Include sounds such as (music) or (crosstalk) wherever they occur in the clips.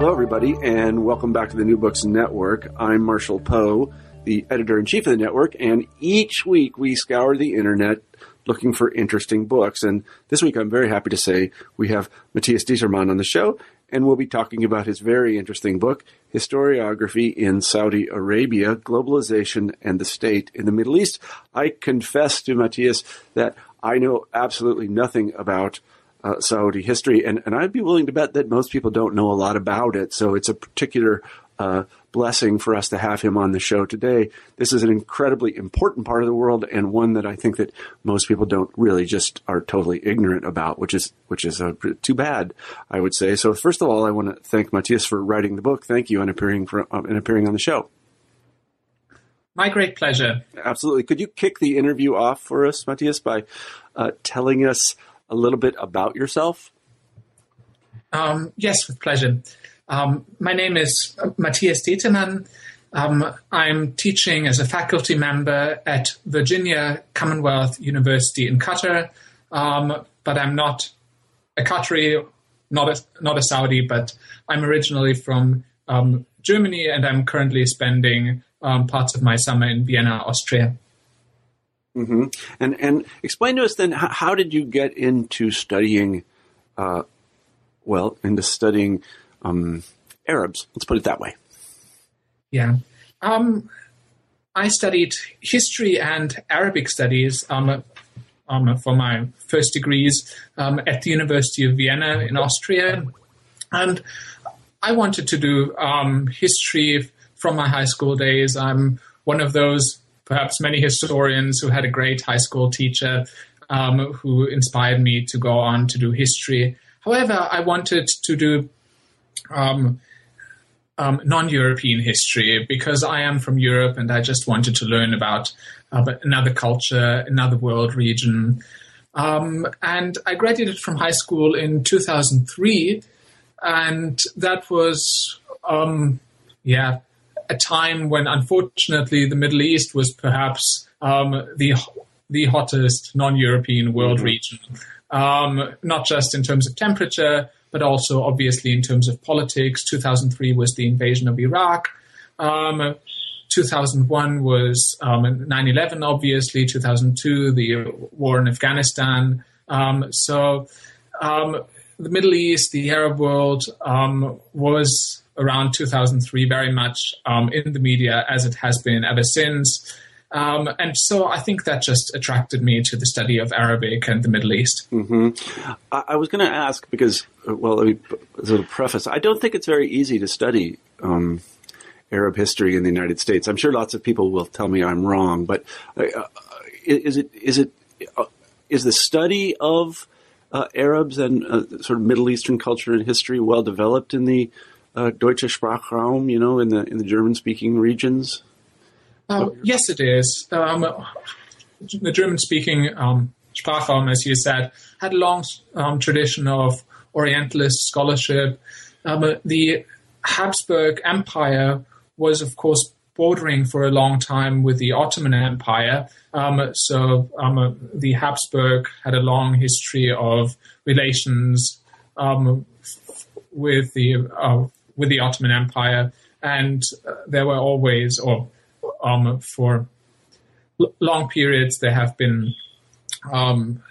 Hello, everybody, and welcome back to the New Books Network. I'm Marshall Poe, the editor in chief of the network, and each week we scour the internet looking for interesting books. And this week I'm very happy to say we have Matthias Determann on the show, and we'll be talking about his very interesting book, Historiography in Saudi Arabia Globalization and the State in the Middle East. I confess to Matthias that I know absolutely nothing about uh, Saudi history, and, and I'd be willing to bet that most people don't know a lot about it. So it's a particular uh, blessing for us to have him on the show today. This is an incredibly important part of the world, and one that I think that most people don't really just are totally ignorant about, which is which is uh, too bad, I would say. So first of all, I want to thank Matthias for writing the book. Thank you and appearing for, uh, and appearing on the show. My great pleasure. Absolutely. Could you kick the interview off for us, Matthias, by uh, telling us a little bit about yourself? Um, yes, with pleasure. Um, my name is Matthias Determann. Um, I'm teaching as a faculty member at Virginia Commonwealth University in Qatar, um, but I'm not a Qatari, not a, not a Saudi, but I'm originally from um, Germany and I'm currently spending um, parts of my summer in Vienna, Austria. Mm-hmm. And and explain to us then how, how did you get into studying, uh, well, into studying um, Arabs? Let's put it that way. Yeah, um, I studied history and Arabic studies um, um, for my first degrees um, at the University of Vienna in Austria, and I wanted to do um, history from my high school days. I'm one of those perhaps many historians who had a great high school teacher um, who inspired me to go on to do history. However, I wanted to do um, um, non-European history because I am from Europe and I just wanted to learn about uh, another culture, another world region. Um, and I graduated from high school in 2003, and that was, um, yeah, a time when, unfortunately, the Middle East was perhaps um, the the hottest non-European world mm-hmm. region, um, not just in terms of temperature, but also obviously in terms of politics. 2003 was the invasion of Iraq. Um, 2001 was um, 9/11, obviously. 2002, the war in Afghanistan. Um, so um, the Middle East, the Arab world, um, was around 2003 very much um, in the media as it has been ever since. Um, and so I think that just attracted me to the study of Arabic and the Middle East. Mm-hmm. I, I, was going to ask because, uh, well, let me sort of preface. I don't think it's very easy to study um, Arab history in the United States. I'm sure lots of people will tell me I'm wrong, but uh, uh is it is it uh, is the study of uh, Arabs and uh, sort of Middle Eastern culture and history well developed in the uh, Deutsche Sprachraum, you know, in the in the German speaking regions? Uh, yes, it is. Um, the German speaking um, Sprachraum, as you said, had a long um, tradition of Orientalist scholarship. Um, the Habsburg Empire was, of course, bordering for a long time with the Ottoman Empire. Um, so um, the Habsburg had a long history of relations um, with the uh, with the Ottoman Empire, and uh, there were always, or um, for l- long periods, there have been um,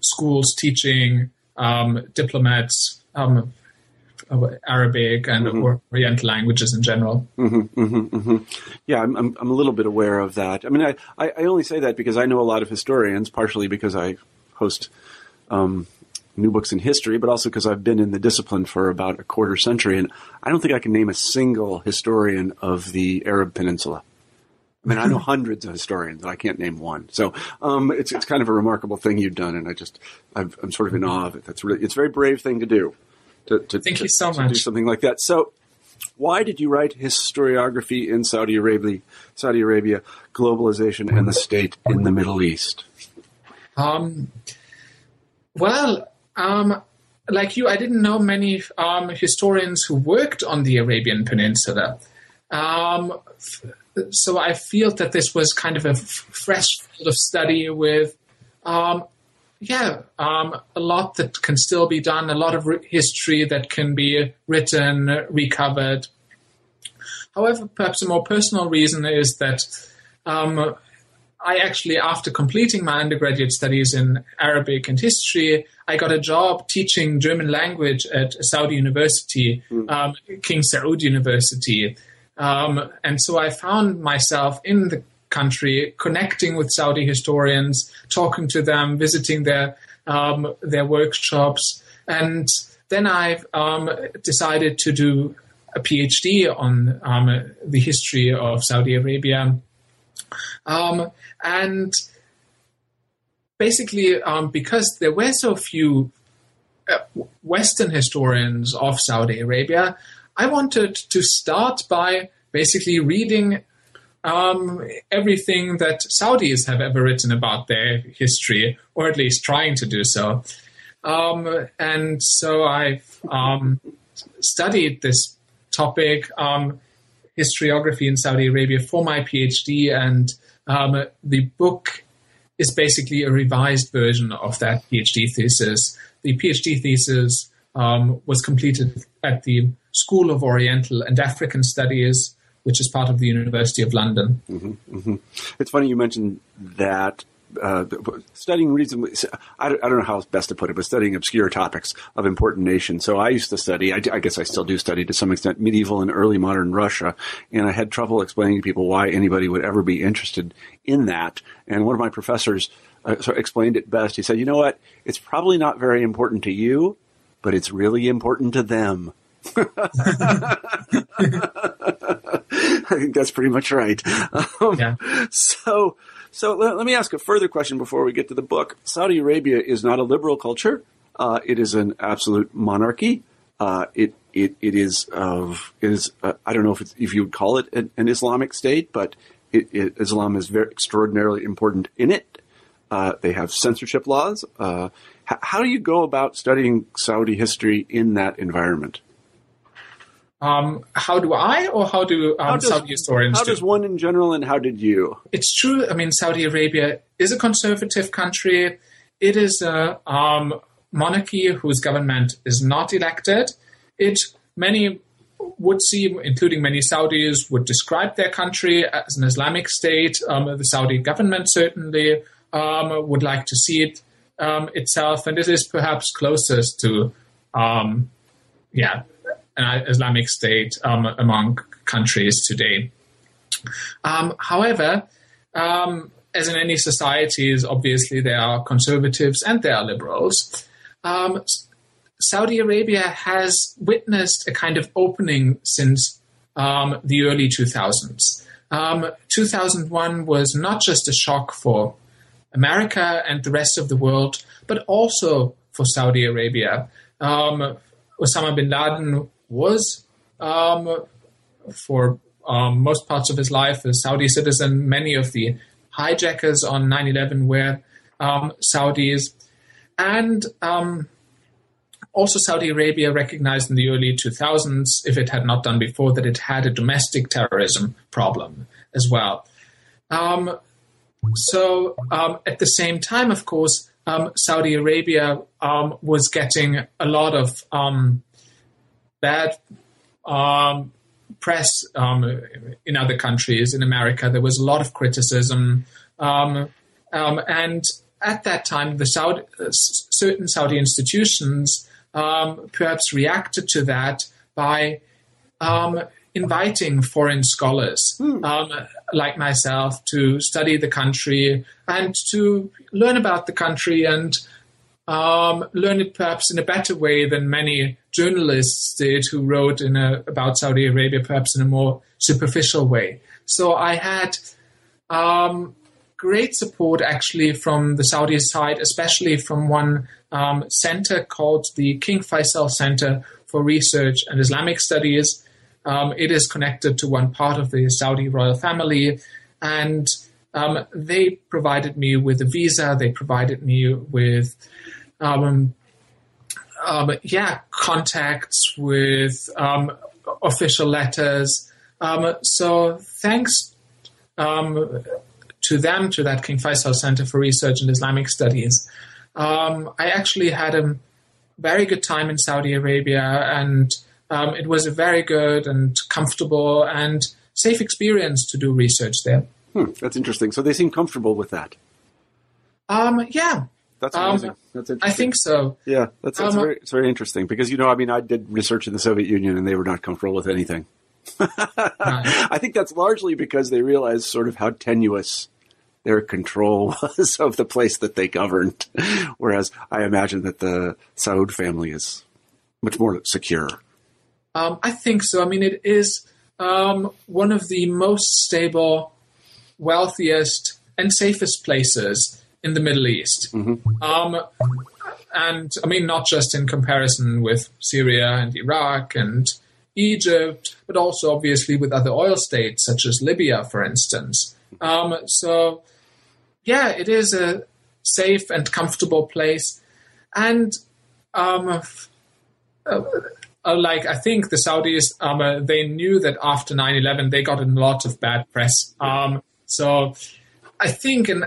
schools teaching um, diplomats um, Arabic and mm-hmm. Oriental languages in general. Mm-hmm, mm-hmm, mm-hmm, yeah, I'm, I'm, I'm, a little bit aware of that. I mean, I, I, only say that because I know a lot of historians, partially because I host um, new books in history, but also because I've been in the discipline for about a quarter century, and I don't think I can name a single historian of the Arab Peninsula. I mean, I know (laughs) hundreds of historians, and I can't name one. So um, it's it's kind of a remarkable thing you've done, and I just i am sort of in awe of it. That's really it's a very brave thing to do. To, to Thank to, you so much. do something like that. So Why did you write historiography in Saudi Arabia, Saudi Arabia, globalization and the state in the Middle East? Um, well, um, like you, I didn't know many um, historians who worked on the Arabian Peninsula. Um, so I feel that this was kind of a f- fresh field of study with, um, yeah, um, a lot that can still be done, a lot of re- history that can be written, recovered. However, perhaps a more personal reason is that um, I actually, after completing my undergraduate studies in Arabic and history, I got a job teaching German language at Saudi University, mm. um, King Saud University. Um, and so I found myself in the country connecting with Saudi historians, talking to them, visiting their um, their workshops, and then I um, decided to do a PhD on um, the history of Saudi Arabia. Um, and basically, um, because there were so few uh, Western historians of Saudi Arabia, I wanted to start by basically reading um, everything that Saudis have ever written about their history, or at least trying to do so. Um, and so I um, studied this topic, um, historiography in Saudi Arabia, for my PhD, and um, the book is basically a revised version of that PhD thesis. The PhD thesis um, was completed at the School of Oriental and African Studies, which is part of the University of London. Mm-hmm, mm-hmm. It's funny you mentioned that uh, studying reasonably, I don't, I don't, know how best to put it, but studying obscure topics of important nations. So I used to study, I, I, guess I still do study to some extent, medieval and early modern Russia. And I had trouble explaining to people why anybody would ever be interested in that. And one of my professors uh, explained it best. He said, you know what? It's probably not very important to you, but it's really important to them. (laughs) I think that's pretty much right. Um, yeah. (laughs) So, so let, let, me ask a further question before we get to the book. Saudi Arabia is not a liberal culture. Uh, it is an absolute monarchy. Uh, it it it is of it is uh, I don't know if if you would call it an, an Islamic state, but it, it, Islam is very extraordinarily important in it. Uh, they have censorship laws. Uh, h- how do you go about studying Saudi history in that environment? Um, how do I or how do um, how does, Saudi historians How do? does one in general and how did you? It's true. I mean, Saudi Arabia is a conservative country. It is a um, monarchy whose government is not elected. It many would see, including many Saudis, would describe their country as an Islamic state. Um, the Saudi government certainly um, would like to see it um, itself, and it is perhaps closest to, um, yeah, Islamic State um, among countries today. Um, however, um, as in any societies, obviously there are conservatives and there are liberals. Um, Saudi Arabia has witnessed a kind of opening since um, the early 2000s. 2001 was not just a shock for America and the rest of the world, but also for Saudi Arabia. Um, Osama bin Laden was um, for um, most parts of his life a Saudi citizen. Many of the hijackers on 9 11 were um, Saudis. And um, also, Saudi Arabia recognized in the early 2000s, if it had not done before, that it had a domestic terrorism problem as well. Um, so, um, at the same time, of course, Saudi Arabia was getting a lot of bad um, press um, in other countries. In America, there was a lot of criticism, um, um and at that time, the Saudi, uh, certain Saudi institutions um, perhaps reacted to that by um, inviting foreign scholars hmm. like myself to study the country and to learn about the country and um, learn it perhaps in a better way than many journalists did who wrote in a, about Saudi Arabia, perhaps in a more superficial way. So I had um, great support actually from the Saudi side, especially from one um, center called the King Faisal Center for Research and Islamic Studies. Um, it is connected to one part of the Saudi royal family, and um, they provided me with a visa. They provided me with, um, um yeah, contacts with um, official letters. Um, so thanks to them, to that King Faisal Center for Research and Islamic Studies, I actually had a very good time in Saudi Arabia and um, it was a very good and comfortable and safe experience to do research there. Hmm, that's interesting. So they seem comfortable with that. Um, yeah. That's amazing. Um, that's interesting. I think so. Yeah, that's, that's um, very, it's very interesting because you know, I mean, I did research in the Soviet Union and they were not comfortable with anything. (laughs) I think that's largely because they realized sort of how tenuous their control (laughs) was of the place that they governed. Whereas I imagine that the Saud family is much more secure. Um, I think so. I mean, it is um, one of the most stable, wealthiest, and safest places in the Middle East. Mm-hmm. Um, and I mean, not just in comparison with Syria and Iraq and Egypt, but also obviously with other oil states such as Libya, for instance. Um, so, yeah, it is a safe and comfortable place. And um, uh, uh, like I think the Saudis, um, uh, they knew that after 9/11 they got a lot of bad press. Um, so I think an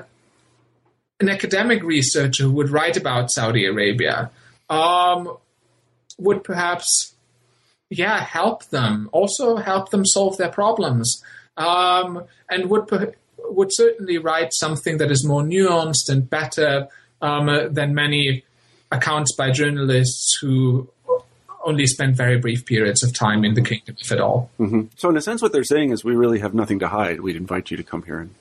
an academic researcher who would write about Saudi Arabia um, would perhaps, yeah, help them. Also help them solve their problems, um, and would would certainly write something that is more nuanced and better um, than many accounts by journalists who only spent very brief periods of time in the kingdom, if at all. Mm-hmm. So, in a sense, what they're saying is we really have nothing to hide. We'd invite you to come here and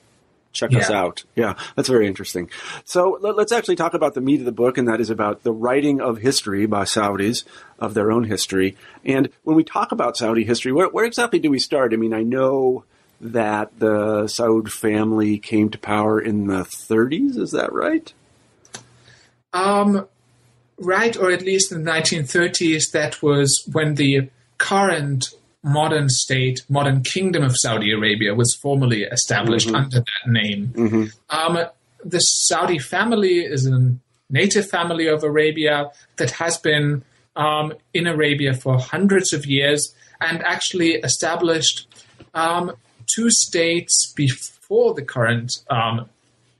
check yeah. us out. Yeah, that's very interesting. So, let, us actually talk about the meat of the book, and that is about the writing of history by Saudis, of their own history. And when we talk about Saudi history, where, where exactly do we start? I mean, I know that the Saud family came to power in the 30s. Is that right? Um, right, or at least in the 1930s, that was when the current modern state, modern kingdom of Saudi Arabia was formally established mm-hmm. under that name. Mm-hmm. Um, the Saudi family is a native family of Arabia that has been um, in Arabia for hundreds of years and actually established um, two states before the current um,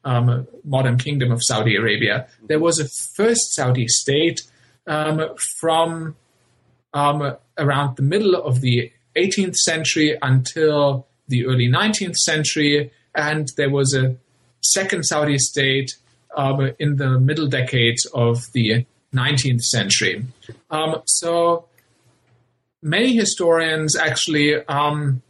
um, modern kingdom of Saudi Arabia. There was a first Saudi state um, from um, around the middle of the 18th century until the early 19th century, and there was a second Saudi state um, in the middle decades of the 19th century. Um, so many historians actually um,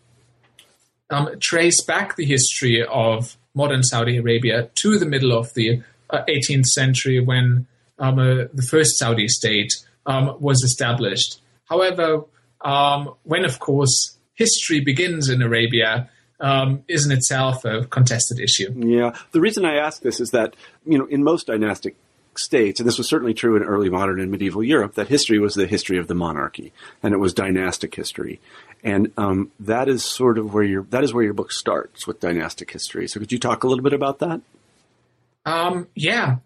trace back the history of modern Saudi Arabia to the middle of the uh, 18th century when um, uh, the first Saudi state um, was established. However, um, when, of course, history begins in Arabia, um, is in itself a contested issue. Yeah. The reason I ask this is that, you know, in most dynastic states, and this was certainly true in early modern and medieval Europe, that history was the history of the monarchy, and it was dynastic history, and um, that is sort of where your that is where your book starts with dynastic history. So, could you talk a little bit about that? Um, yeah.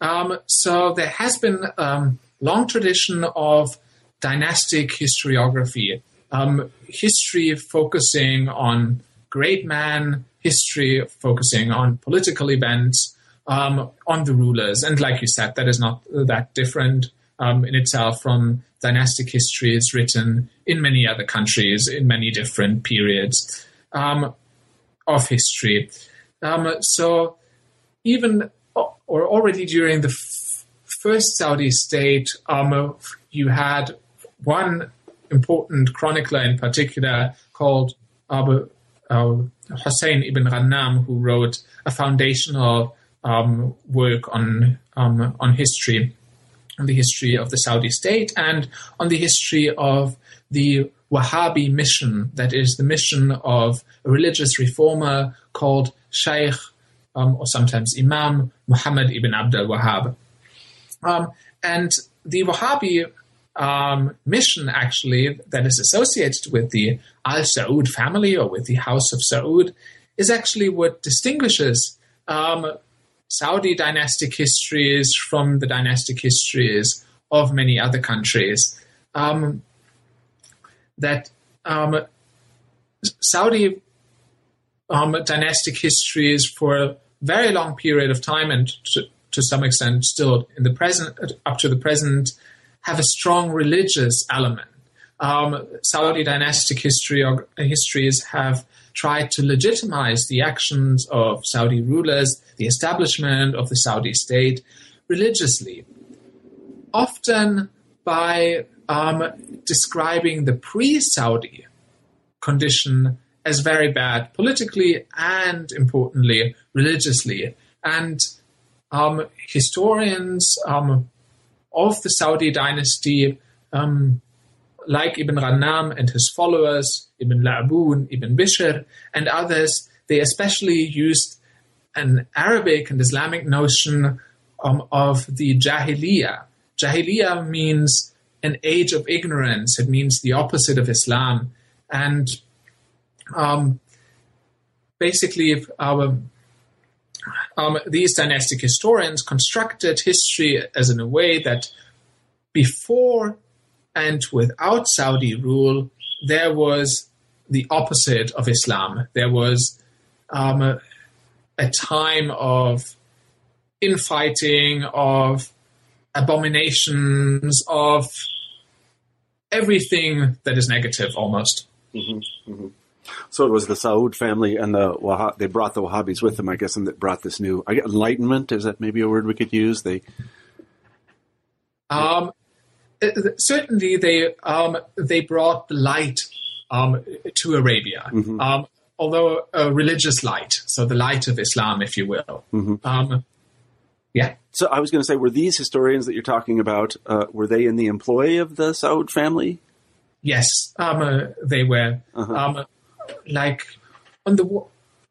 Um, so there has been um, long tradition of dynastic historiography, um, history focusing on great man, history focusing on political events, um, on the rulers. And like you said, that is not that different um, in itself from dynastic histories written in many other countries in many different periods um, of history. Um, so even or already during the f- first Saudi state, um, you had one important chronicler in particular called Abu uh, Hussein ibn Ghannam, who wrote a foundational um, work on um, on history, on the history of the Saudi state, and on the history of the Wahhabi mission, that is the mission of a religious reformer called Sheikh, um, or sometimes Imam Muhammad ibn Abdul Wahhab. Um, and the Wahhabi um, mission, actually, that is associated with the Al Saud family or with the House of Saud, is actually what distinguishes um, Saudi dynastic histories from the dynastic histories of many other countries. Um, that um, Saudi um, dynastic histories for a very long period of time and to, to some extent still in the present up to the present have a strong religious element. Um, Saudi dynastic history or histories have tried to legitimize the actions of Saudi rulers, the establishment of the Saudi state religiously, often by um, describing the pre-Saudi condition as very bad politically and importantly religiously. And um, historians um, of the Saudi dynasty, um, like Ibn Ghanam and his followers, Ibn La'bun, Ibn Bishr, and others, they especially used an Arabic and Islamic notion um, of the Jahiliyyah. Jahiliyyah means an age of ignorance. It means the opposite of Islam. And um, basically, our um, these dynastic historians constructed history as in a way that before and without Saudi rule, there was the opposite of Islam. There was um, a, a time of infighting, of abominations, of everything that is negative almost. Mm-hmm, mm-hmm. So it was the Saud family and the Wahhab, they brought the Wahhabis with them, I guess, and that brought this new I enlightenment. Is that maybe a word we could use? They. Um, certainly, they um, they brought the light um, to Arabia, mm-hmm. um, although a religious light, so the light of Islam, if you will. Mm-hmm. Um, yeah. So I was going to say, were these historians that you're talking about, uh, were they in the employ of the Saud family? Yes, um, uh, they were. Uh-huh. Um, like on the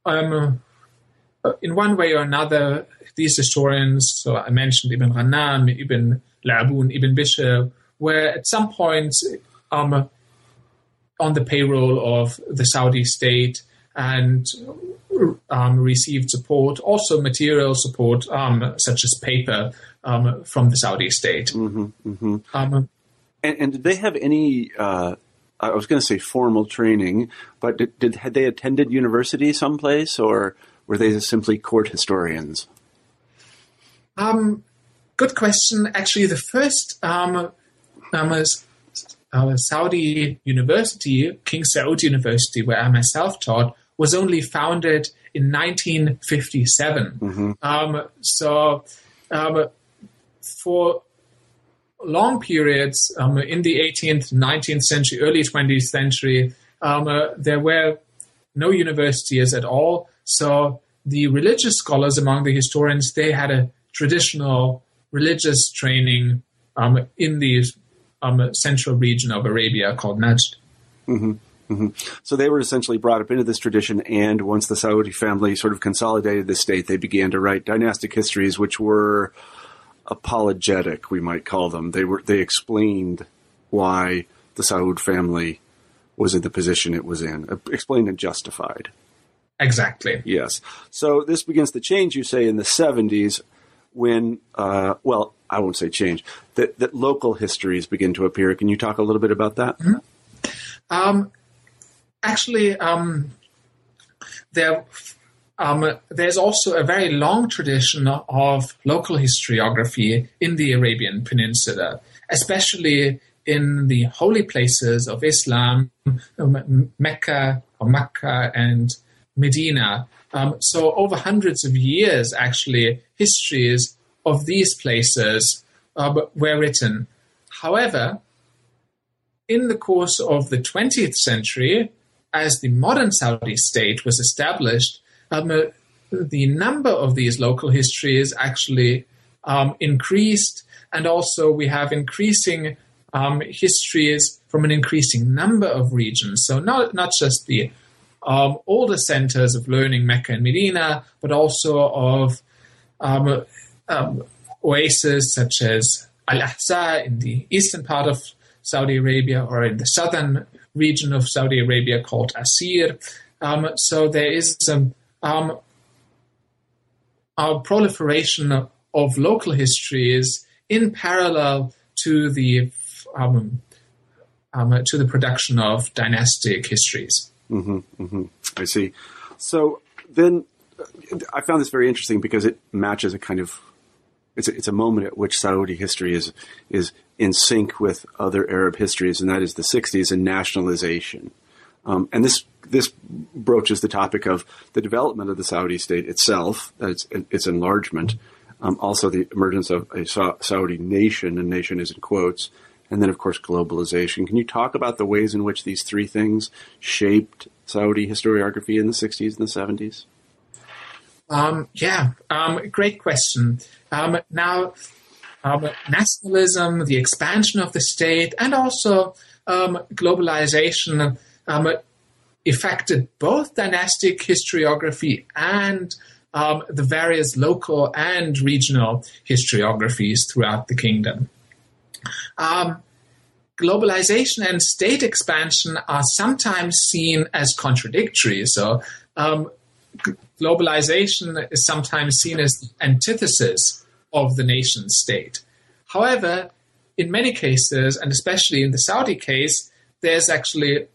um, uh, in one way or another, these historians. So I mentioned Ibn Ghanam, Ibn La'bun, Ibn Bishr, were at some point um, on the payroll of the Saudi state and um, received support, also material support, um, such as paper, um, from the Saudi state. Mm-hmm, mm-hmm. Um, and, and, did they have any uh, I was going to say formal training, but did, did, had they attended university someplace, or were they simply court historians? Um, good question. Actually, the first um, um, uh, Saudi university, King Saud University, where I myself taught, was only founded in 1957. Mm-hmm. Um, so, um, for long periods um, in the 18th, 19th century, early 20th century, um, uh, there were no universities at all. So the religious scholars among the historians, they had a traditional religious training um, in the um, central region of Arabia called Najd. Mm-hmm. Mm-hmm. So they were essentially brought up into this tradition, and once the Saudi family sort of consolidated the state, they began to write dynastic histories, which were apologetic, we might call them. They were they explained why the Saud family was in the position it was in, uh, explained and justified. Exactly. Yes. So this begins to change. You say in the seventies when, uh, well, I won't say change that that local histories begin to appear. Can you talk a little bit about that? Mm-hmm. Um, actually, um, there um, there's also a very long tradition of local historiography in the Arabian Peninsula, especially in the holy places of Islam, um, Mecca or Mecca and Medina. Um, so over hundreds of years, actually, histories of these places uh, were written. However, in the course of the 20th century, as the modern Saudi state was established, um, uh, the number of these local histories actually um, increased, and also we have increasing um, histories from an increasing number of regions. So not not just the um, older centers of learning, Mecca and Medina, but also of um, um, oases such as Al Ahsa in the eastern part of Saudi Arabia or in the southern region of Saudi Arabia called Asir. Um, so there is um, um, a proliferation of local histories in parallel to the um, um, to the production of dynastic histories. Mm-hmm, mm-hmm. I see. So then, I found this very interesting because it matches a kind of it's a, it's a moment at which Saudi history is is in sync with other Arab histories, and that is the '60s and nationalization. Um, and this this broaches the topic of the development of the Saudi state itself, its, its enlargement, um, also the emergence of a Saudi nation, and nation is in quotes, and then of course globalization. Can you talk about the ways in which these three things shaped Saudi historiography in the 60s and the 70s? Um, yeah, um, great question. Um, now, um, nationalism, the expansion of the state, and also um, globalization um, affected both dynastic historiography and the various local and regional historiographies throughout the kingdom. Um, globalization and state expansion are sometimes seen as contradictory. So, um, globalization is sometimes seen as the antithesis of the nation state. However, in many cases, and especially in the Saudi case, there's actually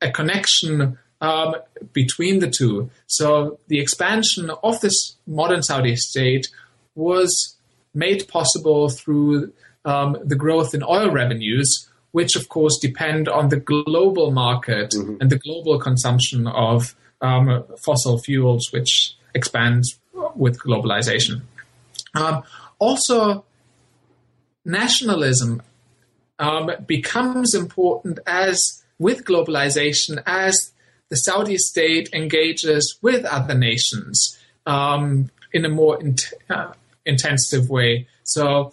a connection um, between the two. So the expansion of this modern Saudi state was made possible through um, the growth in oil revenues, which of course depend on the global market mm-hmm. and the global consumption of um, fossil fuels, which expands with globalization. Um, also, nationalism um, becomes important as with globalization as the Saudi state engages with other nations um, in a more in- uh, intensive way. So,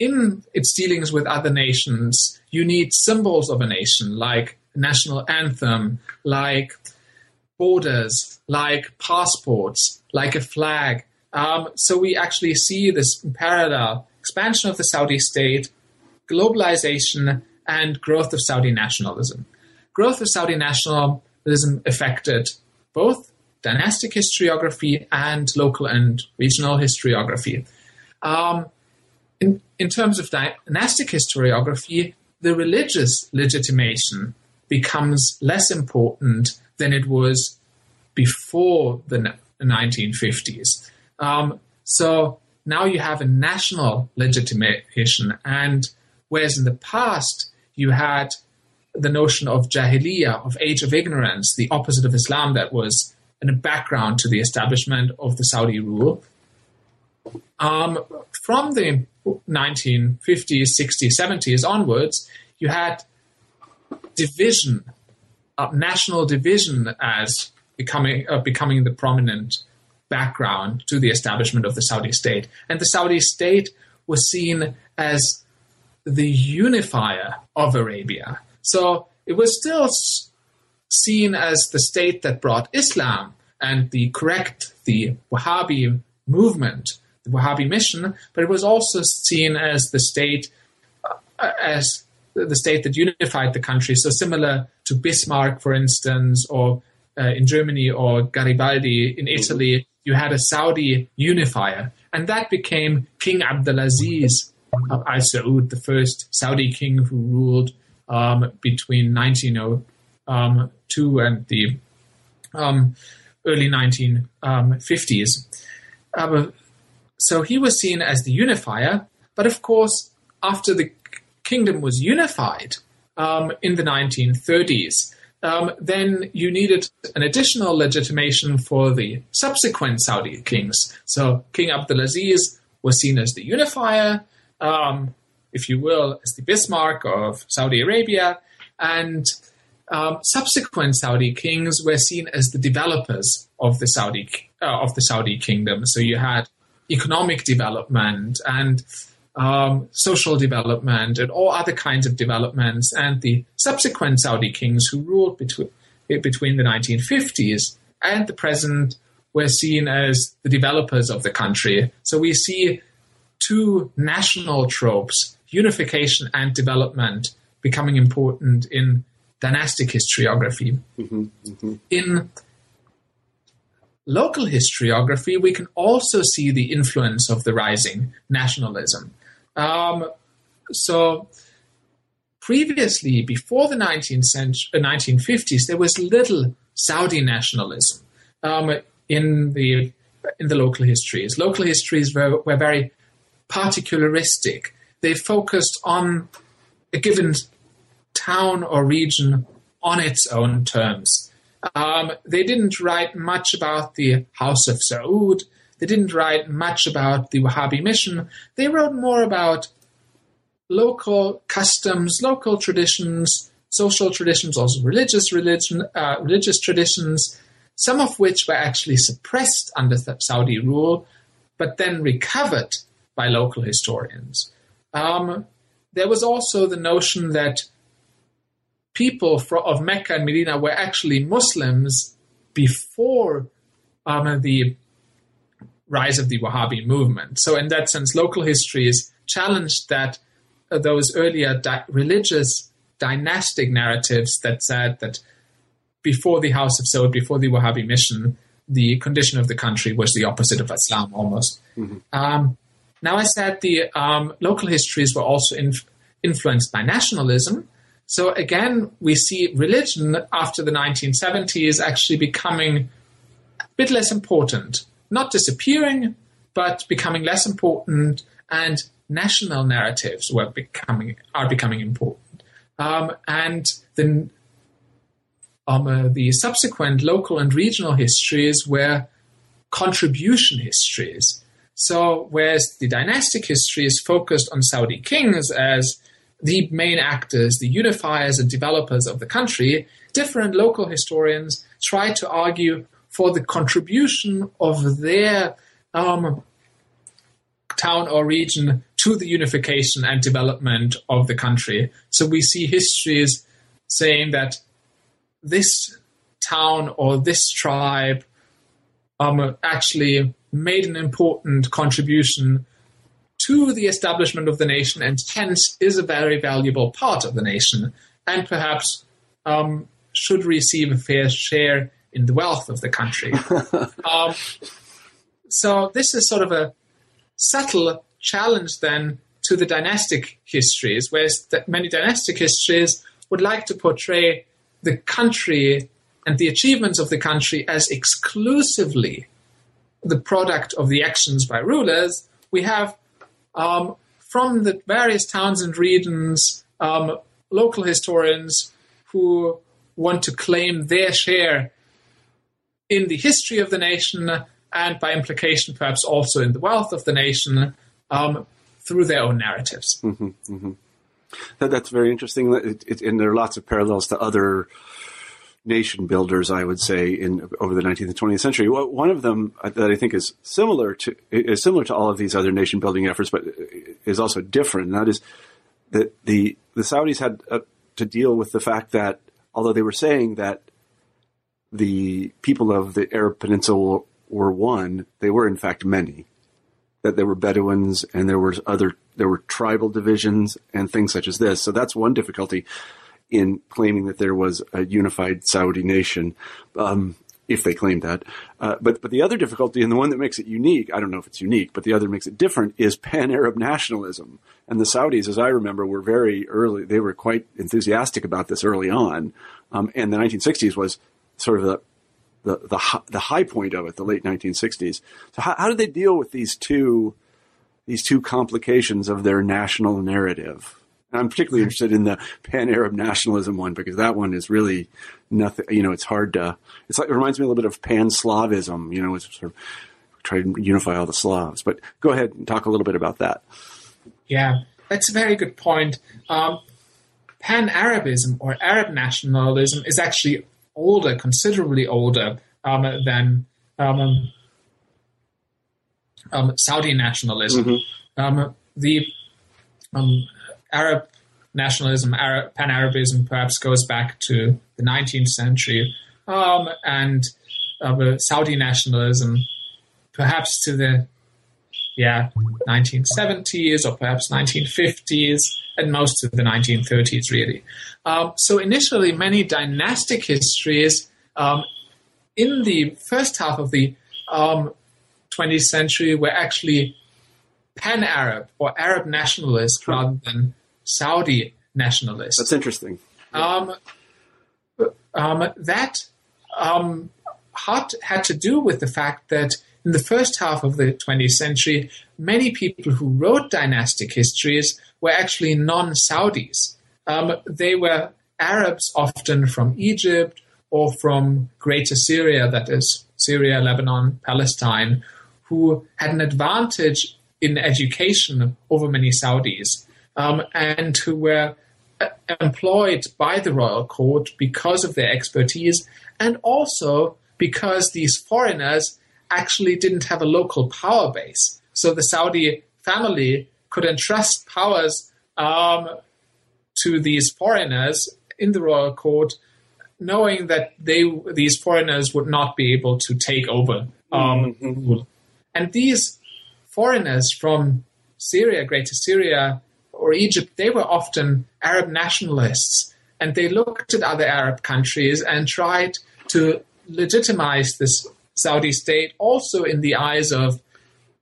in its dealings with other nations, you need symbols of a nation like national anthem, like borders, like passports, like a flag. Um, so we actually see this parallel expansion of the Saudi state, globalization, and growth of Saudi nationalism. Growth of Saudi nationalism affected both dynastic historiography and local and regional historiography. Um, in, in terms of dynastic historiography, the religious legitimation becomes less important than it was before the 1950s. Um, so now you have a national legitimation, and whereas in the past you had the notion of jahiliyyah, of age of ignorance, the opposite of Islam that was in a background to the establishment of the Saudi rule. Um, from the 1950s, 60s, 70s onwards, you had division, uh, national division as becoming uh, becoming the prominent background to the establishment of the Saudi state. And the Saudi state was seen as the unifier of Arabia. So it was still seen as the state that brought Islam and the correct, the Wahhabi movement, the Wahhabi mission, but it was also seen as the state, uh, as the state that unified the country. So similar to Bismarck, for instance, or uh, in Germany or Garibaldi in mm-hmm. Italy, you had a Saudi unifier, and that became King Abdulaziz of Al Saud, the first Saudi king who ruled um, between 1902 and the um, early 1950s. Um, so he was seen as the unifier, but of course, after the kingdom was unified um, in the 1930s, um, then you needed an additional legitimation for the subsequent Saudi kings. So King Abdulaziz was seen as the unifier, um, if you will, as the Bismarck of Saudi Arabia, and um, subsequent Saudi kings were seen as the developers of the Saudi uh, of the Saudi kingdom. So you had economic development and um, social development and all other kinds of developments, and the subsequent Saudi kings who ruled between, between the 1950s and the present were seen as the developers of the country. So we see two national tropes unification and development becoming important in dynastic historiography. Mm-hmm, mm-hmm. In local historiography, we can also see the influence of the rising nationalism. Um, so, previously, before the 19th century, uh, 1950s, there was little Saudi nationalism um, in the in the local histories. Local histories were, were very particularistic. They focused on a given town or region on its own terms. Um, they didn't write much about the House of Saud. They didn't write much about the Wahhabi mission. They wrote more about local customs, local traditions, social traditions, also religious religion, uh, religious traditions, some of which were actually suppressed under Saudi rule, but then recovered by local historians. Um, there was also the notion that people of Mecca and Medina were actually Muslims before um, the rise of the Wahhabi movement. So, in that sense, local histories challenged that uh, those earlier di- religious dynastic narratives that said that before the House of Saud, before the Wahhabi mission, the condition of the country was the opposite of Islam almost. Mm-hmm. Um, now, I said the um, local histories were also inf- influenced by nationalism. So again, we see religion after the 1970s actually becoming a bit less important, not disappearing, but becoming less important, and national narratives were becoming are becoming important. Um, and the um, uh, the subsequent local and regional histories were contribution histories. So, whereas the dynastic history is focused on Saudi kings as the main actors, the unifiers and developers of the country, different local historians try to argue for the contribution of their um, town or region to the unification and development of the country. So we see histories saying that this town or this tribe um, actually made an important contribution to the establishment of the nation and hence is a very valuable part of the nation and perhaps um, should receive a fair share in the wealth of the country. (laughs) um, so this is sort of a subtle challenge then to the dynastic histories, whereas many dynastic histories would like to portray the country and the achievements of the country as exclusively the product of the actions by rulers. We have um, from the various towns and regions, um, local historians who want to claim their share in the history of the nation and by implication perhaps also in the wealth of the nation um, through their own narratives. Mm-hmm, mm-hmm. That, that's very interesting. It, it, and there are lots of parallels to other nation builders, I would say, in over the 19th and 20th century. One of them that I think is similar to is similar to all of these other nation building efforts, but is also different. And that is that the the Saudis had uh, to deal with the fact that although they were saying that the people of the Arab Peninsula were one, they were in fact many. That there were Bedouins and there were other there were tribal divisions and things such as this. So that's one difficulty in claiming that there was a unified Saudi nation, um, if they claimed that. Uh, but but the other difficulty, and the one that makes it unique, I don't know if it's unique, but the other makes it different, is pan-Arab nationalism. And the Saudis, as I remember, were very early. They were quite enthusiastic about this early on, um, and the 1960s was sort of the the the, the high point of it, the late 1960s. So how, how did they deal with these two these two complications of their national narrative? I'm particularly interested in the pan Arab nationalism one because that one is really nothing. You know, it's hard to. It's like it reminds me a little bit of pan Slavism. You know, it's sort of try to unify all the Slavs. But go ahead and talk a little bit about that. Yeah, that's a very good point. Um, pan Arabism or Arab nationalism is actually older, considerably older um, than um, um Saudi nationalism. Mm-hmm. Um, the um, Arab nationalism, Arab, Pan Arabism, perhaps goes back to the 19th century, um, and uh, Saudi nationalism, perhaps to the yeah, 1970s or perhaps 1950s and most of the 1930s, really. Um, so initially, many dynastic histories um, in the first half of the um, 20th century were actually pan Arab or Arab nationalist rather than Saudi nationalists. That's interesting. Um, um, that um, had, had to do with the fact that in the first half of the 20th century, many people who wrote dynastic histories were actually non Saudis. Um, they were Arabs, often from Egypt or from Greater Syria, that is, Syria, Lebanon, Palestine, who had an advantage in education over many Saudis um, and who were uh, employed by the royal court because of their expertise and also because these foreigners actually didn't have a local power base. So the Saudi family could entrust powers um, to these foreigners in the royal court, knowing that they these foreigners would not be able to take over um, mm-hmm. And these foreigners from Syria, Greater Syria, or Egypt, they were often Arab nationalists, and they looked at other Arab countries and tried to legitimize this Saudi state also in the eyes of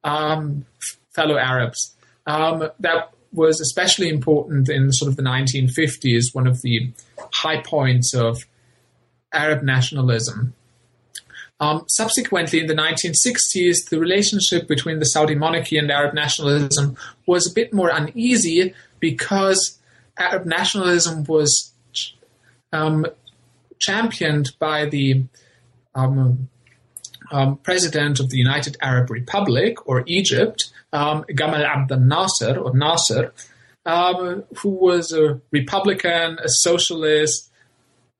um, fellow Arabs. Um, that was especially important in sort of the 1950s, one of the high points of Arab nationalism. Um, subsequently, in the 1960s, the relationship between the Saudi monarchy and Arab nationalism was a bit more uneasy because Arab nationalism was um, championed by the um, um, president of the United Arab Republic or Egypt, um, Gamal Abdel Nasser or Nasser, um, who was a Republican, a socialist,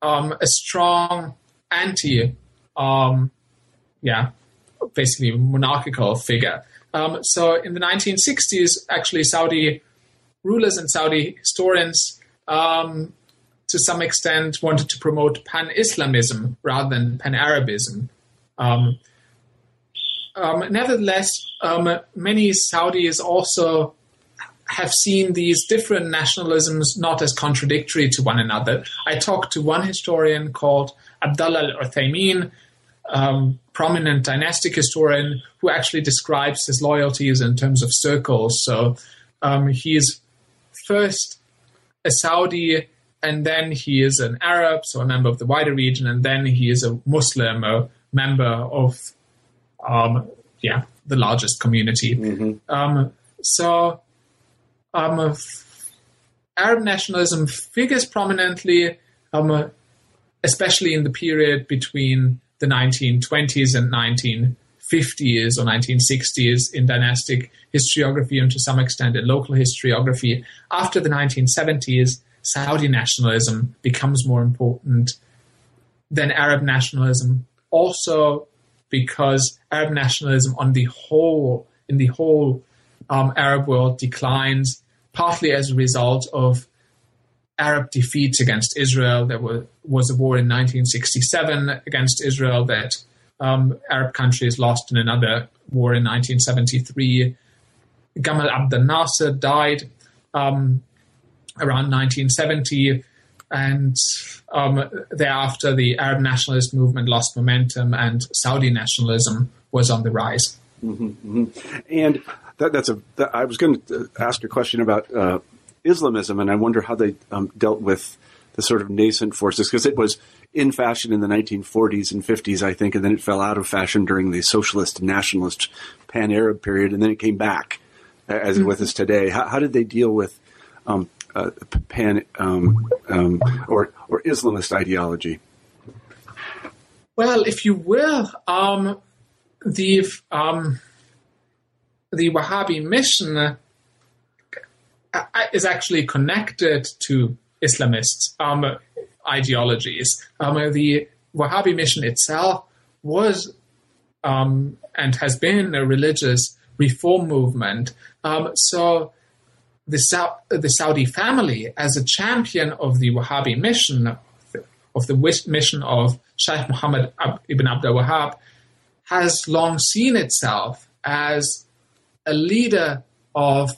a strong anti, um, yeah, basically monarchical figure. Um, so in the 1960s, actually, Saudi rulers and Saudi historians to some extent wanted to promote pan Islamism rather than pan Arabism. Um, um, nevertheless, um, many Saudis also have seen these different nationalisms not as contradictory to one another. I talked to one historian called Abdullah al Uthaymin, um, prominent dynastic historian, who actually describes his loyalties in terms of circles. So um, he is first a Saudi, and then he is an Arab, so a member of the wider region, and then he is a Muslim, a member of, um, yeah, the largest community. Mm-hmm. Um, so, um, Arab nationalism figures prominently, um, especially in the period between the 1920s and 1950s or 1960s in dynastic historiography and to some extent in local historiography. After the 1970s, Saudi nationalism becomes more important than Arab nationalism also because Arab nationalism on the whole, in the whole um, Arab world, declines partly as a result of Arab defeats against Israel. There were, was a war in 1967 against Israel that um, Arab countries lost in another war in 1973. Gamal Abdel Nasser died um, around 1970 and um, thereafter the Arab nationalist movement lost momentum and Saudi nationalism was on the rise. Mm-hmm, mm-hmm. And that, that's a. That, I was going to ask a question about uh, Islamism, and I wonder how they um, dealt with the sort of nascent forces because it was in fashion in the 1940s and 50s, I think, and then it fell out of fashion during the socialist nationalist pan Arab period, and then it came back as mm-hmm. with us today. How, how, did they deal with um, uh, pan um, um, or or Islamist ideology? Well, if you will, um, the um, the Wahhabi mission uh, is actually connected to Islamist um, ideologies. Um, the Wahhabi mission itself was um, and has been a religious reform movement. Um, so the, Sa- the Saudi family as a champion of the Wahhabi mission, of the mission of Sheikh Muhammad ibn Abdul Wahhab, has long seen itself as a leader of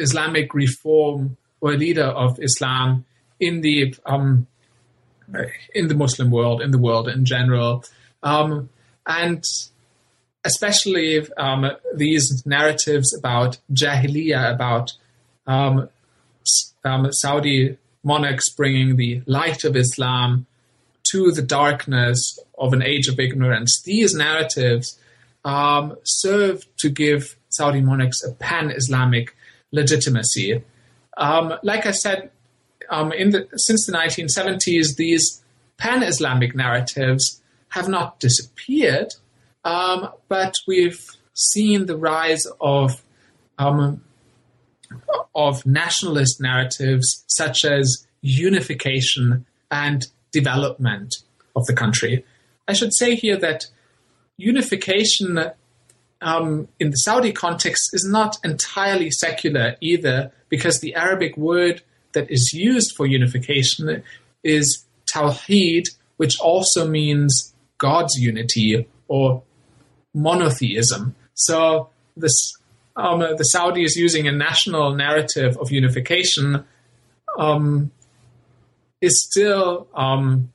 Islamic reform or a leader of Islam in the um, in the Muslim world, in the world in general, um, and especially um, these narratives about Jahiliyyah, about um, um, Saudi monarchs bringing the light of Islam to the darkness of an age of ignorance. These narratives um, serve to give Saudi monarchs a pan Islamic legitimacy. Um, like I said, um, the, since the 1970s, these pan Islamic narratives have not disappeared, um, but we've seen the rise of um, of nationalist narratives such as unification and development of the country. I should say here that unification um, in the Saudi context is not entirely secular either, because the Arabic word that is used for unification is tawheed, which also means God's unity or monotheism. So this um, the Saudi is using a national narrative of unification um, is still um,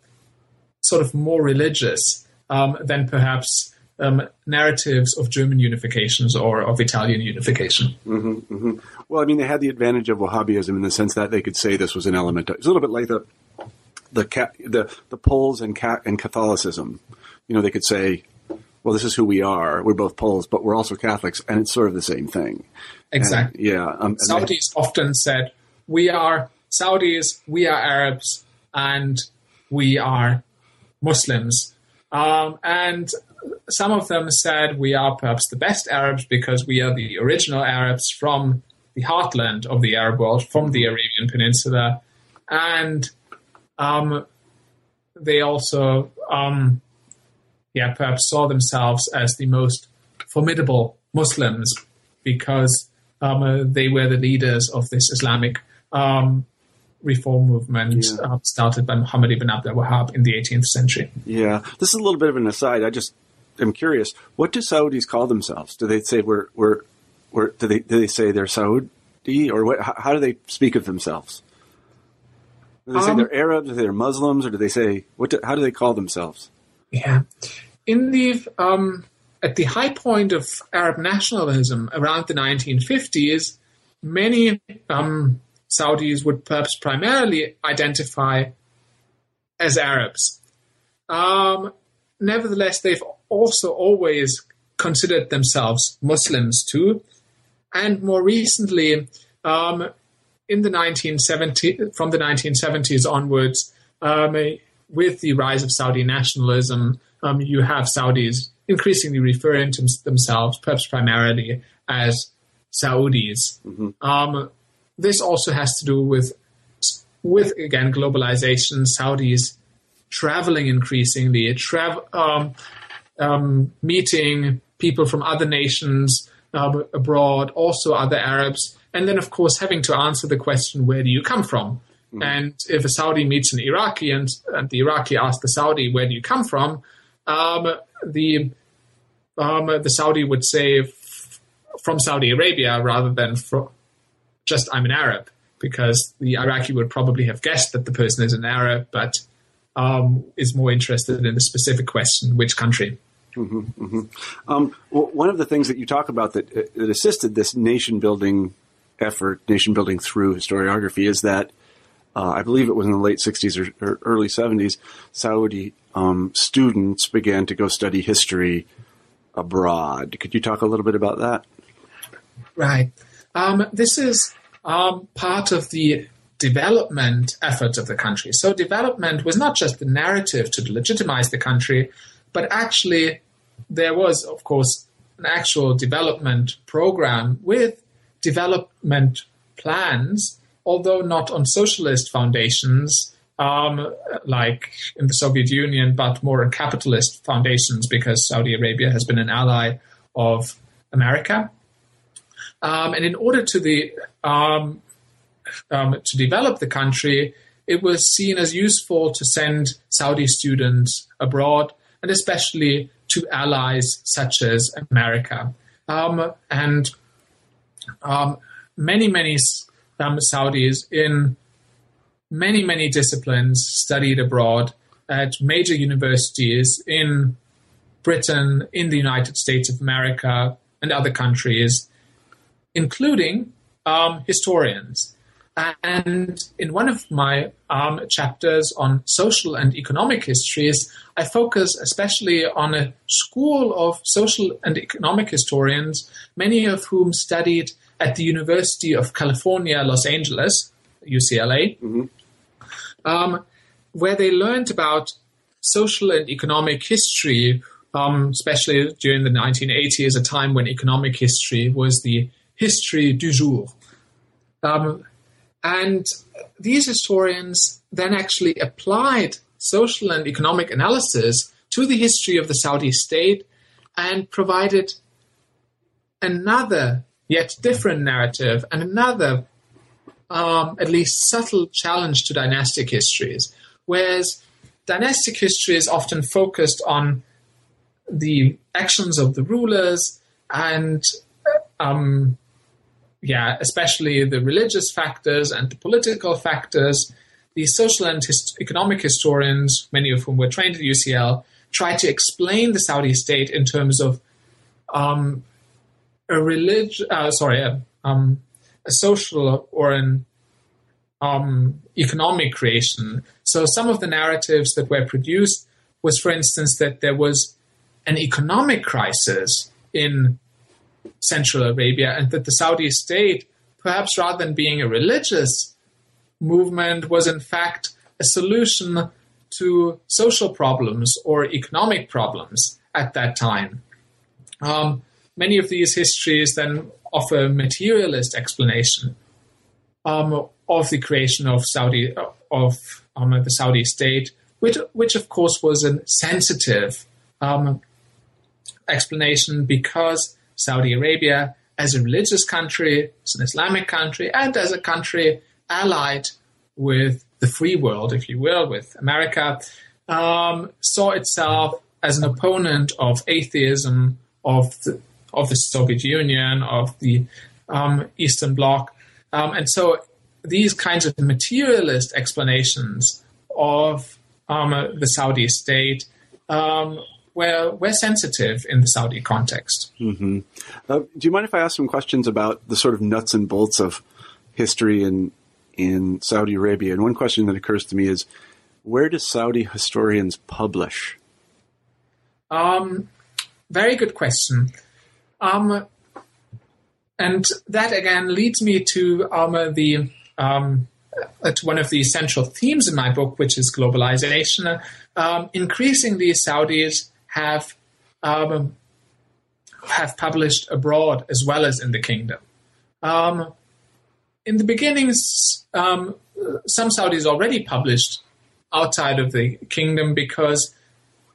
sort of more religious um, than perhaps um, narratives of German unifications or of Italian unification. Mm-hmm, mm-hmm. Well, I mean, they had the advantage of Wahhabism in the sense that they could say this was an element. It's a little bit like the the the the Poles and and Catholicism. You know, they could say, "Well, this is who we are. We're both Poles, but we're also Catholics," and it's sort of the same thing. Exactly. And, yeah. Um, Saudis they, often said, "We are Saudis. We are Arabs, and we are Muslims." Um, and some of them said we are perhaps the best Arabs because we are the original Arabs from the heartland of the Arab world, from the Arabian Peninsula. And um, they also, um, yeah, perhaps saw themselves as the most formidable Muslims because um, uh, they were the leaders of this Islamic um, reform movement yeah. uh, started by Muhammad ibn Abdul Wahhab in the 18th century. Yeah, this is a little bit of an aside. I just am curious. What do Saudis call themselves? Do they say we're we're, we're do they do they say they're Saudi or what, how do they speak of themselves? Do they say um, they're Arabs? Or they're Muslims? Or do they say what? Do, how do they call themselves? Yeah, in the um, at the high point of Arab nationalism around the 1950s, many um, Saudis would perhaps primarily identify as Arabs. Um, nevertheless, they've also always considered themselves Muslims too. And more recently, um, in the 1970 from the 1970s onwards, um, with the rise of Saudi nationalism, um, you have Saudis increasingly referring to themselves, perhaps primarily, as Saudis. Mm-hmm. Um, this also has to do with, with again globalization. Saudis traveling increasingly, travel, um, meeting people from other nations uh, abroad, also other Arabs, and then of course having to answer the question, where do you come from? Mm. And if a Saudi meets an Iraqi and, and, the Iraqi asks the Saudi, where do you come from? Um, the um, the Saudi would say f- from Saudi Arabia rather than from just I'm an Arab, because the Iraqi would probably have guessed that the person is an Arab, but um, is more interested in the specific question, which country. Mm-hmm, mm-hmm. Um, well, one of the things that you talk about that, uh, that assisted this nation building effort, nation building through historiography, is that uh, I believe it was in the late 60s or, or early 70s, Saudi um, students began to go study history abroad. Could you talk a little bit about that? Right. Um, this is um, part of the development efforts of the country. So, development was not just the narrative to legitimize the country, but actually, there was, of course, an actual development program with development plans, although not on socialist foundations um, like in the Soviet Union, but more on capitalist foundations because Saudi Arabia has been an ally of America. Um, and in order to the um, um, to develop the country, it was seen as useful to send Saudi students abroad, and especially to allies such as America. Um, and um, many, many um, Saudis in many, many disciplines studied abroad at major universities in Britain, in the United States of America, and other countries, including um, historians. And in one of my um, chapters on social and economic histories, I focus especially on a school of social and economic historians, many of whom studied at the University of California, Los Angeles, UCLA, mm-hmm. um, where they learned about social and economic history, um, especially during the 1980s, a time when economic history was the history du jour. Um, and these historians then actually applied social and economic analysis to the history of the Saudi state and provided another yet different narrative and another um, at least subtle challenge to dynastic histories. Whereas dynastic history is often focused on the actions of the rulers and um, yeah, especially the religious factors and the political factors. The social and hist- economic historians, many of whom were trained at UCL, try to explain the Saudi state in terms of um, a religion, uh, sorry, a, um, a, social or an um, economic creation. So some of the narratives that were produced was, for instance, that there was an economic crisis in Central Arabia, and that the Saudi state, perhaps rather than being a religious movement, was in fact a solution to social problems or economic problems at that time. Um, many of these histories then offer a materialist explanation um, of the creation of Saudi of um, the Saudi state, which, which of course was a sensitive um, explanation because Saudi Arabia, as a religious country, as an Islamic country, and as a country allied with the free world, if you will, with America, um, saw itself as an opponent of atheism, of the, of the Soviet Union, of the um, Eastern Bloc. Um, and so these kinds of materialist explanations of um, the Saudi state um, we're sensitive in the Saudi context. Mm-hmm. Uh, do you mind if I ask some questions about the sort of nuts and bolts of history in in Saudi Arabia? And one question that occurs to me is, where do Saudi historians publish? Um, very good question. Um, and that again leads me to um, the um, to one of the central themes in my book, which is globalization. Um, increasingly, Saudis have um, have published abroad as well as in the kingdom. Um, in the beginnings, um, some Saudis already published outside of the kingdom because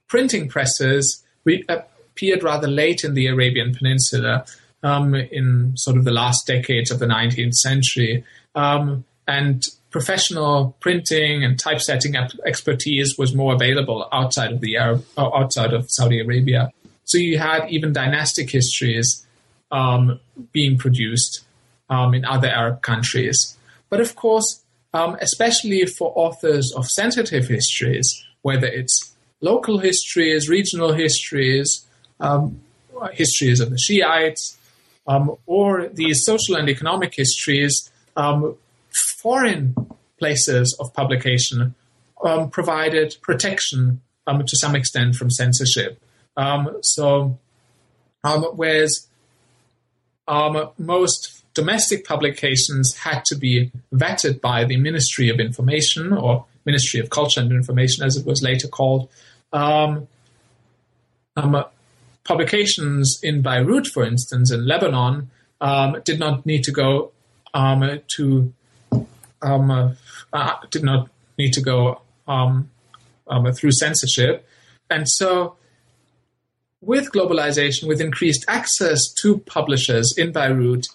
printing presses appeared rather late in the Arabian Peninsula, um, in sort of the last decades of the 19th century. Um, and professional printing and typesetting expertise was more available outside of the Arab, uh, outside of Saudi Arabia. So you had even dynastic histories um, being produced um, in other Arab countries. But of course, um, especially for authors of sensitive histories, whether it's local histories, regional histories, um, histories of the Shiites, um, or these social and economic histories, um, foreign places of publication um, provided protection um, to some extent from censorship. Um, so, um, whereas um, most domestic publications had to be vetted by the Ministry of Information or Ministry of Culture and Information, as it was later called. Um, publications in Beirut, for instance, in Lebanon, did not need to go to um, uh, did not need to go um, um, through censorship. And so, with globalization, with increased access to publishers in Beirut,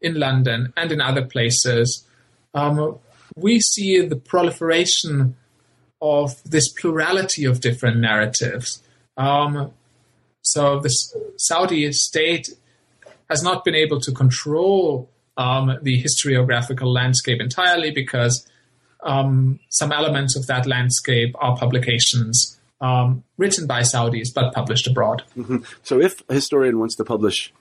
in London, and in other places, um, we see the proliferation of this plurality of different narratives. Um, so, the Saudi state has not been able to control um, the historiographical landscape entirely because um, some elements of that landscape are publications um, written by Saudis but published abroad. Mm-hmm. So, if a historian wants to publish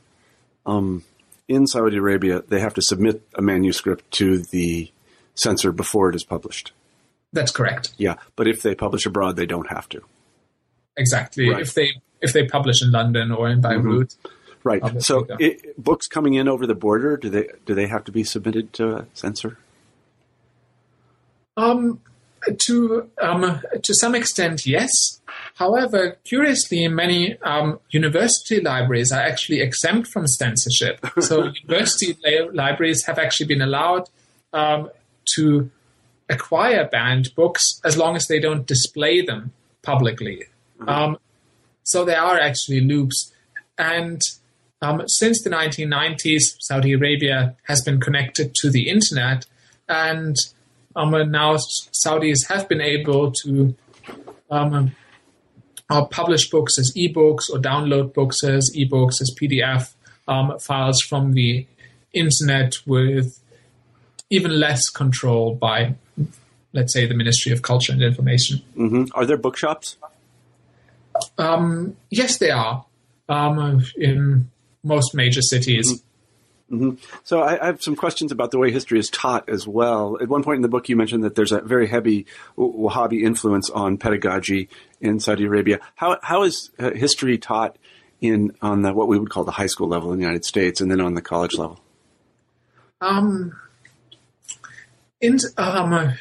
um, in Saudi Arabia, they have to submit a manuscript to the censor before it is published. That's correct. Yeah, but if they publish abroad, they don't have to. Exactly. Right. If they if they publish in London or in Beirut. Mm-hmm. Right. So, it, books coming in over the border do they do they have to be submitted to a censor? Um, to um, to some extent, yes. However, curiously, many um, university libraries are actually exempt from censorship. (laughs) So, university li- libraries have actually been allowed um, to acquire banned books as long as they don't display them publicly. Um, so, there are actually loops, and um, since the 1990s, Saudi Arabia has been connected to the internet, and um, now Saudis have been able to um, uh, publish books as ebooks or download books as ebooks as PDF um, files from the internet with even less control by, let's say, the Ministry of Culture and Information. hmm Are there bookshops? Um, yes, they are um, in most major cities. So I, I have some questions about the way history is taught as well. At one point in the book, you mentioned that there's a very heavy Wahhabi influence on pedagogy in Saudi Arabia. How how is uh, history taught in on the what we would call the high school level in the United States, and then on the college level? Um, in um,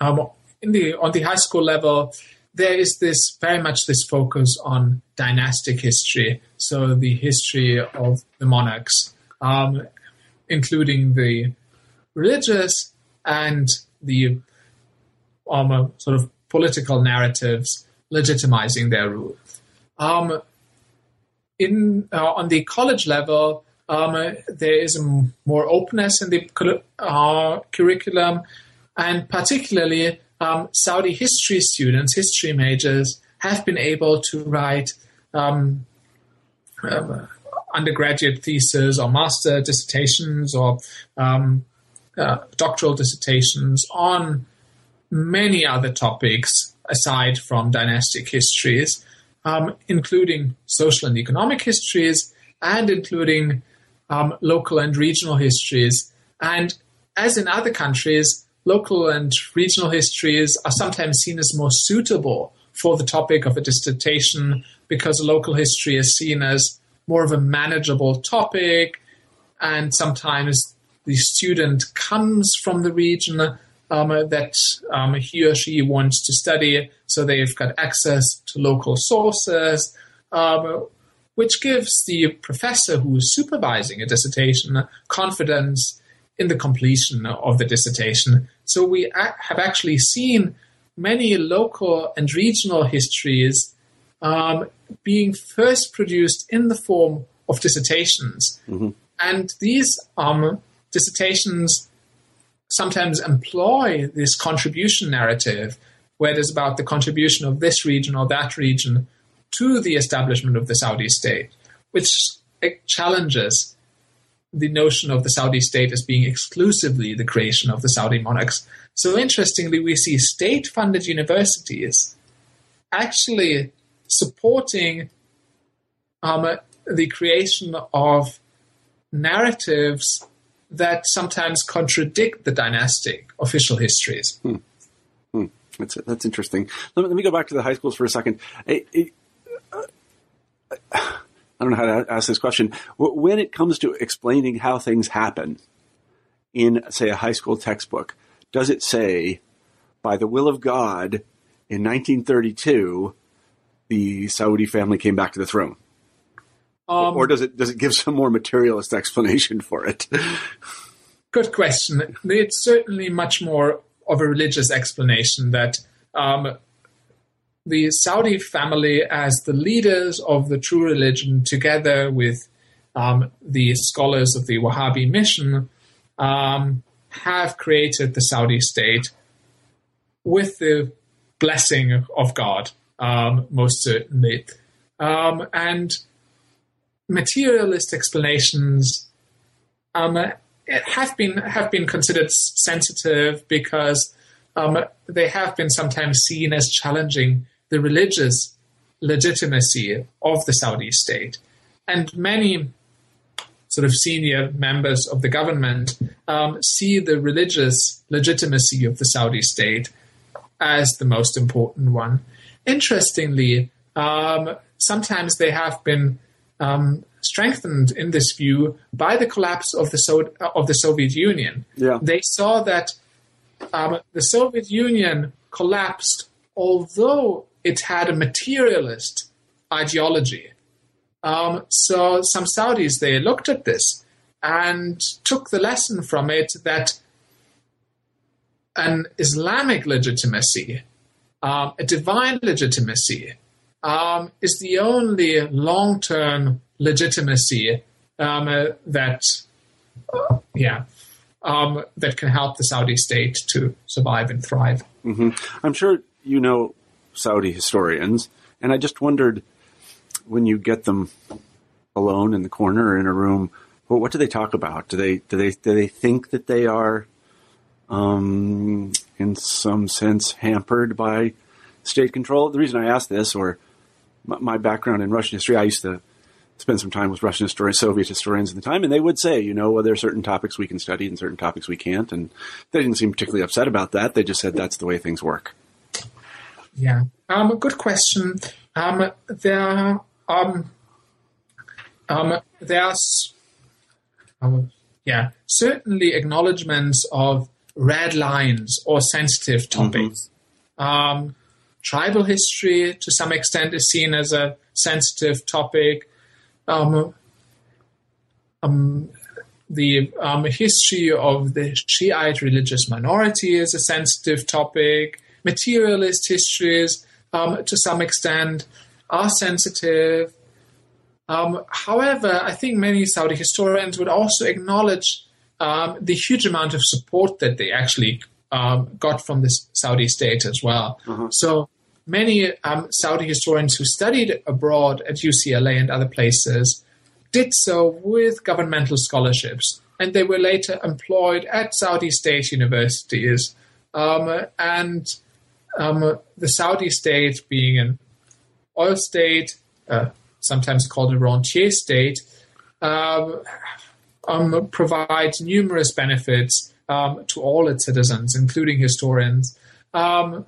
um, in the on the high school level, there is this very much this focus on dynastic history. So the history of the monarchs, um, including the religious and the um, uh, sort of political narratives legitimizing their rule. Um, in uh, on the college level, um, there is more openness in the uh, curriculum, and particularly um, Saudi history students, history majors, have been able to write um, um, undergraduate theses or master dissertations or um, uh, doctoral dissertations on many other topics aside from dynastic histories, um, including social and economic histories, and including um, local and regional histories. And as in other countries, local and regional histories are sometimes seen as more suitable for the topic of a dissertation because local history is seen as more of a manageable topic, and sometimes the student comes from the region um, that um, he or she wants to study, so they've got access to local sources, um, which gives the professor who is supervising a dissertation confidence in the completion of the dissertation. So we have actually seen many local and regional histories um, being first produced in the form of dissertations. And these um, dissertations sometimes employ this contribution narrative, where it is about the contribution of this region or that region to the establishment of the Saudi state, which challenges the notion of the Saudi state as being exclusively the creation of the Saudi monarchs. So interestingly, we see state funded universities actually supporting um, the creation of narratives that sometimes contradict the dynastic official histories. That's that's interesting. Let me, let me go back to the high schools for a second. I, I, I don't know how to ask this question. When it comes to explaining how things happen in, say, a high school textbook, does it say, by the will of God, in 1932, the Saudi family came back to the throne? Um, or does it does it give some more materialist explanation for it? Good question. It's certainly much more of a religious explanation that um, the Saudi family, as the leaders of the true religion, together with um, the scholars of the Wahhabi mission, um, have created the Saudi state with the blessing of God, um, most certainly. Um, and materialist explanations um, have been have been considered sensitive because um, they have been sometimes seen as challenging the religious legitimacy of the Saudi state, and many sort of senior members of the government um, see the religious legitimacy of the Saudi state as the most important one. Interestingly, um, sometimes they have been um, strengthened in this view by the collapse of the so- of the Soviet Union. Yeah. They saw that um, the Soviet Union collapsed, although it had a materialist ideology. Um, so some Saudis they looked at this and took the lesson from it that an Islamic legitimacy, um, a divine legitimacy, um, is the only long term legitimacy um, uh, that, uh, yeah, um, that can help the Saudi state to survive and thrive. Mm-hmm. I'm sure you know Saudi historians, and I just wondered when you get them alone in the corner or in a room, well, what do they talk about? Do they do they do they think that they are, um, in some sense, hampered by state control? The reason I ask this, or my background in Russian history, I used to spend some time with Russian historians, Soviet historians at the time, and they would say, you know, well, there are certain topics we can study and certain topics we can't, and they didn't seem particularly upset about that. They just said that's the way things work. Yeah, um, good question. Um, there, um, um, there's, um, yeah, certainly acknowledgments of red lines or sensitive topics. Mm-hmm. Um, tribal history, to some extent, is seen as a sensitive topic. Um, um, the um, history of the Shiite religious minority is a sensitive topic. Materialist histories, um, to some extent, are sensitive. Um, however, I think many Saudi historians would also acknowledge um, the huge amount of support that they actually um, got from the Saudi state as well. Uh-huh. So many um, Saudi historians who studied abroad at UCLA and other places did so with governmental scholarships, and they were later employed at Saudi state universities. Um, and um, the Saudi state, being an oil state, uh, sometimes called a rentier state, um, um, provides numerous benefits um, to all its citizens, including historians. Um,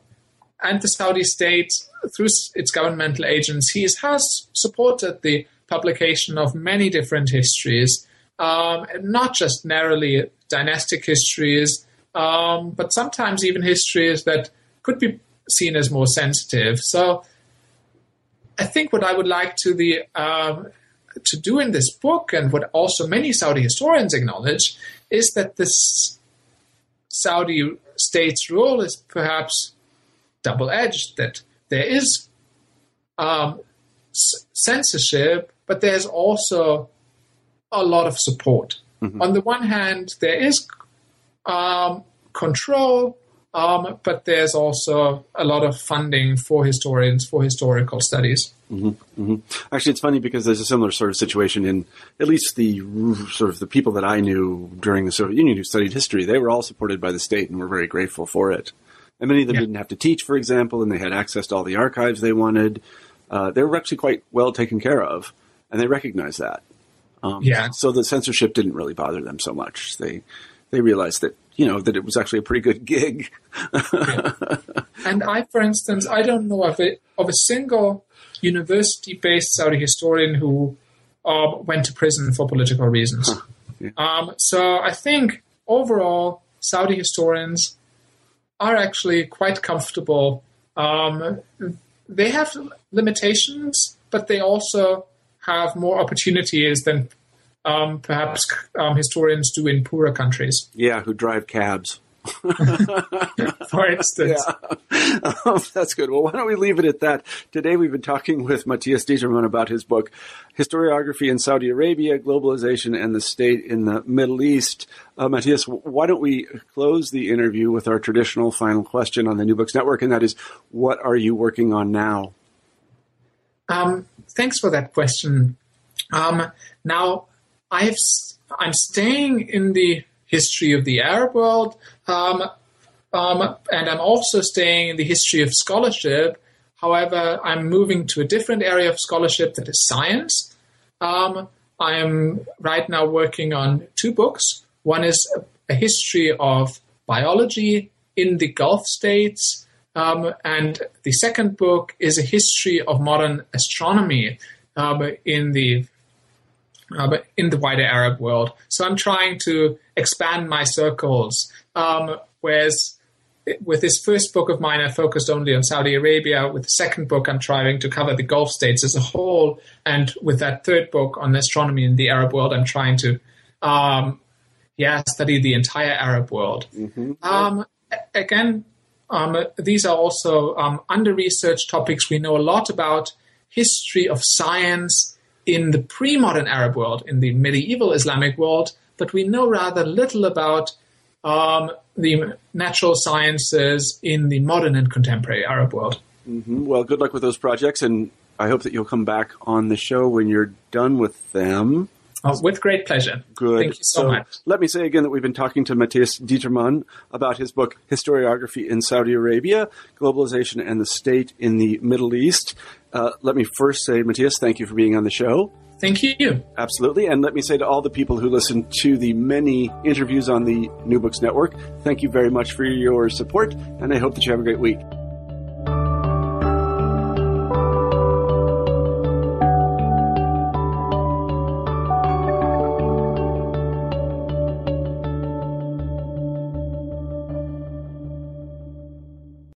and the Saudi state, through its governmental agencies, has supported the publication of many different histories, um, not just narrowly dynastic histories, um, but sometimes even histories that could be seen as more sensitive. So, I think what I would like to the um, to do in this book, and what also many Saudi historians acknowledge, is that this Saudi state's role is perhaps double edged. That there is um, censorship, but there's also a lot of support. Mm-hmm. On the one hand, there is um, control, um, but there's also a lot of funding for historians for historical studies. Mm-hmm, mm-hmm. Actually, it's funny because there's a similar sort of situation in at least the sort of the people that I knew during the Soviet Union who studied history. They were all supported by the state and were very grateful for it. And many of them yeah. didn't have to teach, for example, and they had access to all the archives they wanted. Uh, they were actually quite well taken care of, and they recognized that. Um, yeah. So the censorship didn't really bother them so much. They they realized that you know that it was actually a pretty good (laughs) gig. yeah. And I, for instance, I don't know of it of a single university-based Saudi historian who um, went to prison for political reasons. Huh. Yeah. Um, so I think overall, Saudi historians are actually quite comfortable. Um, they have limitations, but they also have more opportunities than um, perhaps um, historians do in poorer countries. Yeah, who drive cabs. (laughs) For instance. Yeah. Um, (laughs) that's good. Well, why don't we leave it at that? Today we've been talking with Matthias Determann about his book, Historiography in Saudi Arabia, Globalization and the State in the Middle East. Uh, Matthias, why don't we close the interview with our traditional final question on the New Books Network, and that is, what are you working on now? Um, thanks for that question. Um, now, I've I'm staying in the history of the Arab world, um, um, and I'm also staying in the history of scholarship. However, I'm moving to a different area of scholarship that is science. Um, I am right now working on two books. One is a, a history of biology in the Gulf states, um, and the second book is a history of modern astronomy um, in the uh, but in the wider Arab world. So I'm trying to expand my circles. Um, whereas with this first book of mine, I focused only on Saudi Arabia. With the second book, I'm trying to cover the Gulf states as a whole. And with that third book on astronomy in the Arab world, I'm trying to, um, yeah, study the entire Arab world. Mm-hmm. Um, again, um, these are also um, under researched topics we know a lot about history of science in the pre modern Arab world, in the medieval Islamic world, but we know rather little about um, the natural sciences in the modern and contemporary Arab world. Mm-hmm. Well, good luck with those projects, and I hope that you'll come back on the show when you're done with them. Oh, with great pleasure. Good. Thank you so, so, much. Let me say again that we've been talking to Matthias Determann about his book, Historiography in Saudi Arabia Globalization and the State in the Middle East. Uh, let me first say, Matthias, thank you for being on the show. Thank you. Absolutely. And let me say to all the people who listen to the many interviews on the New Books Network, thank you very much for your support, and I hope that you have a great week.